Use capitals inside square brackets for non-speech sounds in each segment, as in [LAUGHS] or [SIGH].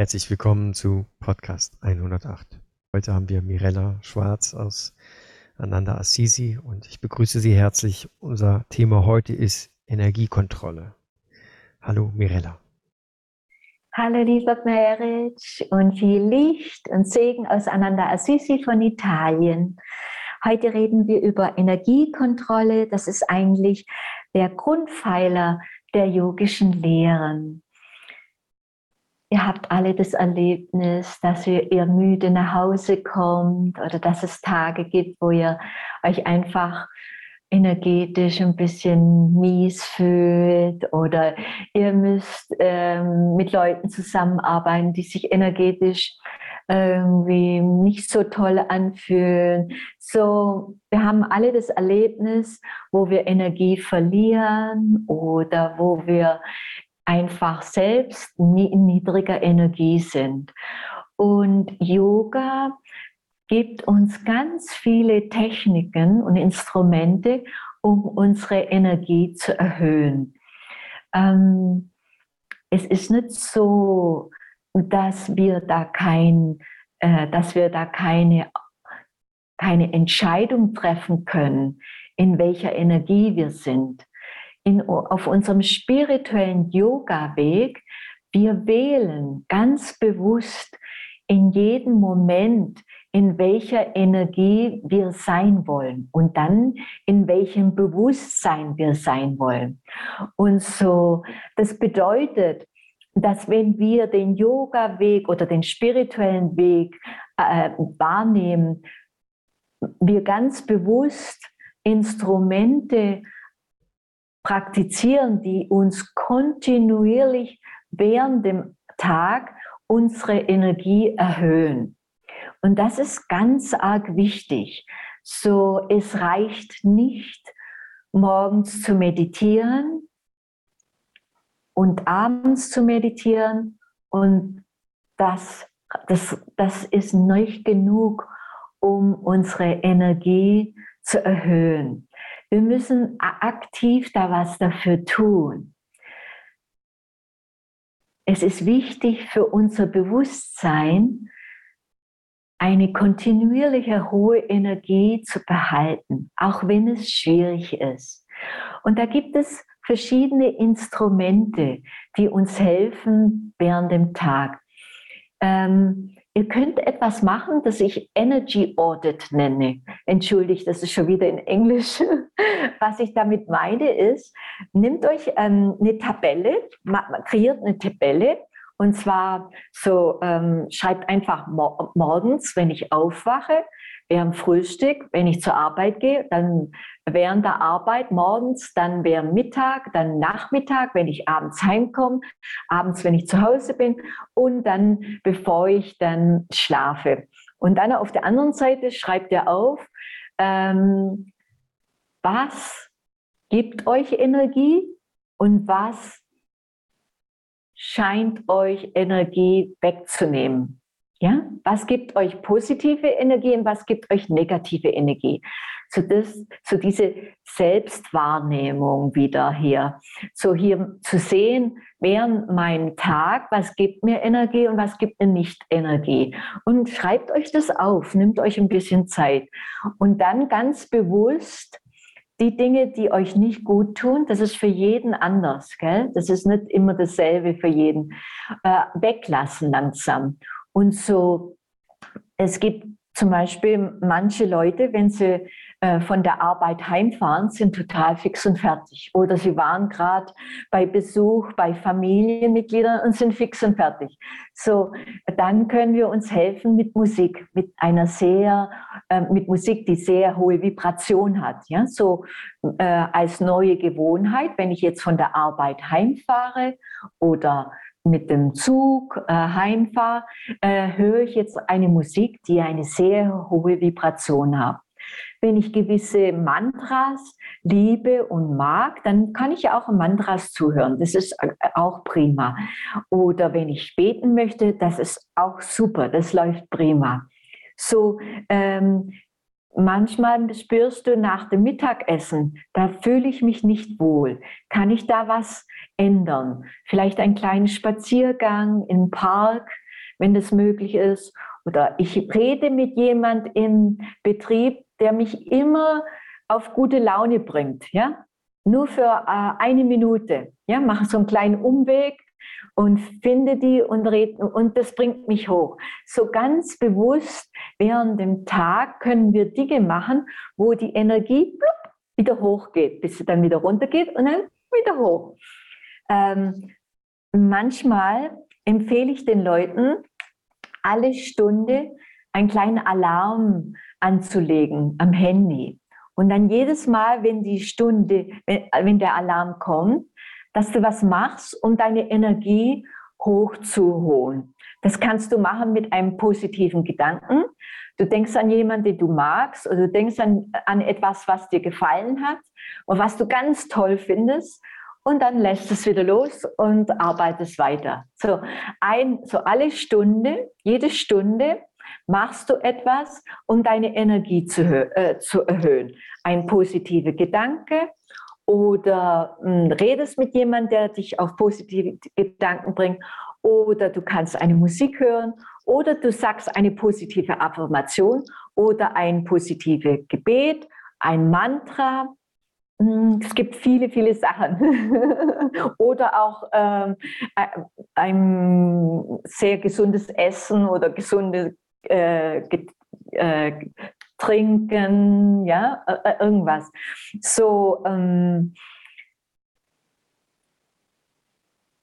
Herzlich willkommen zu Podcast 108. Heute haben wir Mirella Schwarz aus Ananda Assisi und ich begrüße Sie herzlich. Unser Thema heute ist Energiekontrolle. Hallo Mirella. Hallo lieber Merit und viel Licht und Segen aus Ananda Assisi von Italien. Heute reden wir über Energiekontrolle. Das ist eigentlich der Grundpfeiler der yogischen Lehren. Ihr habt alle das Erlebnis, dass ihr, ihr müde nach Hause kommt oder dass es Tage gibt, wo ihr euch einfach energetisch ein bisschen mies fühlt oder ihr müsst ähm, mit Leuten zusammenarbeiten, die sich energetisch irgendwie nicht so toll anfühlen. So, wir haben alle das Erlebnis, wo wir Energie verlieren oder wo wir einfach selbst in niedriger Energie sind. Und Yoga gibt uns ganz viele Techniken und Instrumente, um unsere Energie zu erhöhen. Ähm, es ist nicht so, dass wir da kein, äh, dass wir da keine, keine Entscheidung treffen können, in welcher Energie wir sind. In, auf unserem spirituellen Yoga-Weg, wir wählen ganz bewusst in jedem Moment, in welcher Energie wir sein wollen und dann in welchem Bewusstsein wir sein wollen. Und so, das bedeutet, dass wenn wir den Yoga-Weg oder den spirituellen Weg äh, wahrnehmen, wir ganz bewusst Instrumente praktizieren, die uns kontinuierlich während dem Tag unsere Energie erhöhen. Und das ist ganz arg wichtig. So, es reicht nicht, morgens zu meditieren und abends zu meditieren und das, das, das ist nicht genug, um unsere Energie zu erhöhen. Wir müssen aktiv da was dafür tun. Es ist wichtig für unser Bewusstsein, eine kontinuierliche hohe Energie zu behalten, auch wenn es schwierig ist. Und da gibt es verschiedene Instrumente, die uns helfen während dem Tag. Ähm, ihr könnt etwas machen, das ich Energy Audit nenne. Entschuldigt, das ist schon wieder in Englisch. [LAUGHS] Was ich damit meine ist, nehmt euch ähm, eine Tabelle, kreiert eine Tabelle und zwar so, ähm, schreibt einfach mor morgens, wenn ich aufwache, während Frühstück, wenn ich zur Arbeit gehe, dann während der Arbeit morgens, dann während Mittag, dann Nachmittag, wenn ich abends heimkomme, abends, wenn ich zu Hause bin und dann, bevor ich dann schlafe. Und dann auf der anderen Seite schreibt er auf, ähm, was gibt euch Energie und was scheint euch Energie wegzunehmen? Ja, was gibt euch positive Energie und was gibt euch negative Energie? So, das, so diese Selbstwahrnehmung wieder hier. So hier zu sehen, während meinem Tag, was gibt mir Energie und was gibt mir nicht Energie. Und schreibt euch das auf, nimmt euch ein bisschen Zeit. Und dann ganz bewusst die Dinge, die euch nicht gut tun, das ist für jeden anders. Gell? Das ist nicht immer dasselbe für jeden. Äh, weglassen langsam. Und so, es gibt zum Beispiel manche Leute, wenn sie äh, von der Arbeit heimfahren, sind total fix und fertig. Oder sie waren gerade bei Besuch bei Familienmitgliedern und sind fix und fertig. So, dann können wir uns helfen mit Musik, mit einer sehr, äh, mit Musik, die sehr hohe Vibration hat. Ja, so äh, als neue Gewohnheit, wenn ich jetzt von der Arbeit heimfahre oder mit dem Zug äh, heimfahre, äh, höre ich jetzt eine Musik, die eine sehr hohe Vibration hat. Wenn ich gewisse Mantras liebe und mag, dann kann ich auch Mantras zuhören. Das ist äh, auch prima. Oder wenn ich beten möchte, das ist auch super. Das läuft prima. So, ähm, Manchmal spürst du nach dem Mittagessen, da fühle ich mich nicht wohl. Kann ich da was ändern? Vielleicht einen kleinen Spaziergang im Park wenn das möglich ist. Oder ich rede mit jemand im Betrieb, der mich immer auf gute Laune bringt. Ja? Nur für äh, eine Minute. Ja? Mache so einen kleinen Umweg und finde die und rede, und das bringt mich hoch. So ganz bewusst während dem Tag können wir Dinge machen, wo die Energie blub, wieder hochgeht, bis sie dann wieder runtergeht und dann wieder hoch. Ähm, manchmal empfehle ich den Leuten, alle Stunde einen kleinen Alarm anzulegen am Handy. Und dann jedes Mal, wenn die Stunde, wenn, wenn der Alarm kommt, dass du was machst, um deine Energie hochzuholen. Das kannst du machen mit einem positiven Gedanken. Du denkst an jemanden, den du magst, oder du denkst an, an etwas, was dir gefallen hat und was du ganz toll findest. Und dann lässt es wieder los und arbeitest weiter. So, ein, so alle Stunde, jede Stunde machst du etwas, um deine Energie zu, äh, zu erhöhen. Ein positiver Gedanke oder mh, hm, redest mit jemandem, der dich auf positive Gedanken bringt oder du kannst eine Musik hören oder du sagst eine positive Affirmation oder ein positives Gebet, ein Mantra. Hm, es gibt viele, viele Sachen. [LAUGHS] oder auch ähm, ein sehr gesundes Essen oder gesunde äh, äh, Trinken, ja, äh, äh, irgendwas. So, ähm,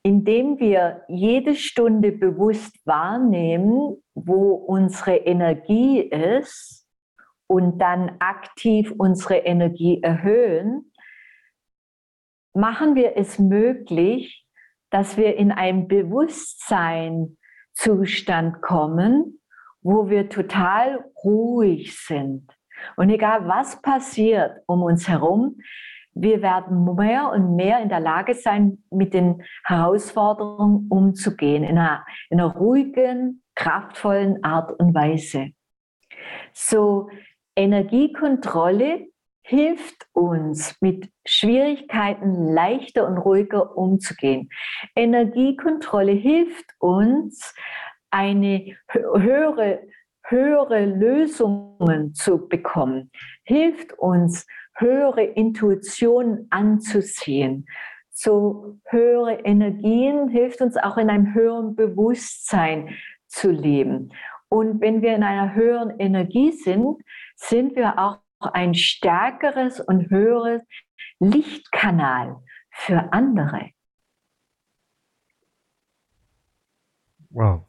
indem wir jede Stunde bewusst wahrnehmen, wo unsere Energie ist und dann aktiv unsere Energie erhöhen, machen wir es möglich, dass wir in einen Bewusstseinzustand kommen, wo wir total ruhig sind. Und egal was passiert um uns herum, wir werden mehr und mehr in der Lage sein, mit den Herausforderungen umzugehen, in einer, in einer ruhigen, kraftvollen Art und Weise. So, Energiekontrolle hilft uns, mit Schwierigkeiten leichter und ruhiger umzugehen. Energiekontrolle hilft uns, eine höhere, höhere Lösungen zu bekommen, hilft uns, höhere Intuition anzuziehen. So höhere Energien hilft uns auch in einem höheren Bewusstsein zu leben. Und wenn wir in einer höheren Energie sind, sind wir auch ein stärkeres und höheres Lichtkanal für andere. Wow.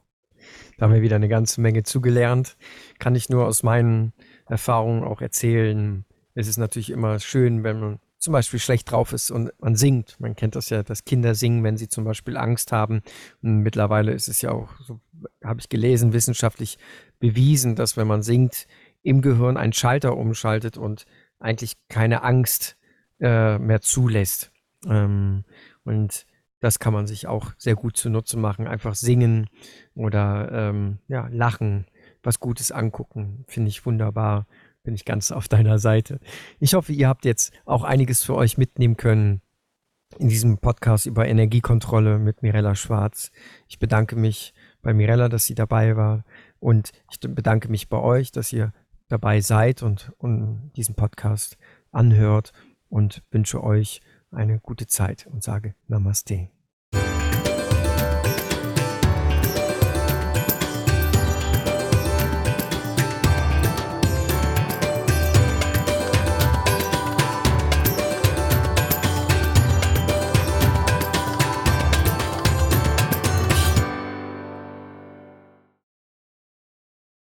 Da haben wir wieder eine ganze Menge zugelernt. Kann ich nur aus meinen Erfahrungen auch erzählen. Es ist natürlich immer schön, wenn man zum Beispiel schlecht drauf ist und man singt. Man kennt das ja, dass Kinder singen, wenn sie zum Beispiel Angst haben. Und mittlerweile ist es ja auch, so habe ich gelesen, wissenschaftlich bewiesen, dass wenn man singt, im Gehirn ein Schalter umschaltet und eigentlich keine Angst äh, mehr zulässt. Ähm, und das kann man sich auch sehr gut zunutze machen. Einfach singen oder ähm, ja, lachen, was Gutes angucken, finde ich wunderbar. Bin ich ganz auf deiner Seite. Ich hoffe, ihr habt jetzt auch einiges für euch mitnehmen können in diesem Podcast über Energiekontrolle mit Mirella Schwarz. Ich bedanke mich bei Mirella, dass sie dabei war und ich bedanke mich bei euch, dass ihr dabei seid und, und diesen Podcast anhört und wünsche euch eine gute Zeit und sage Namaste.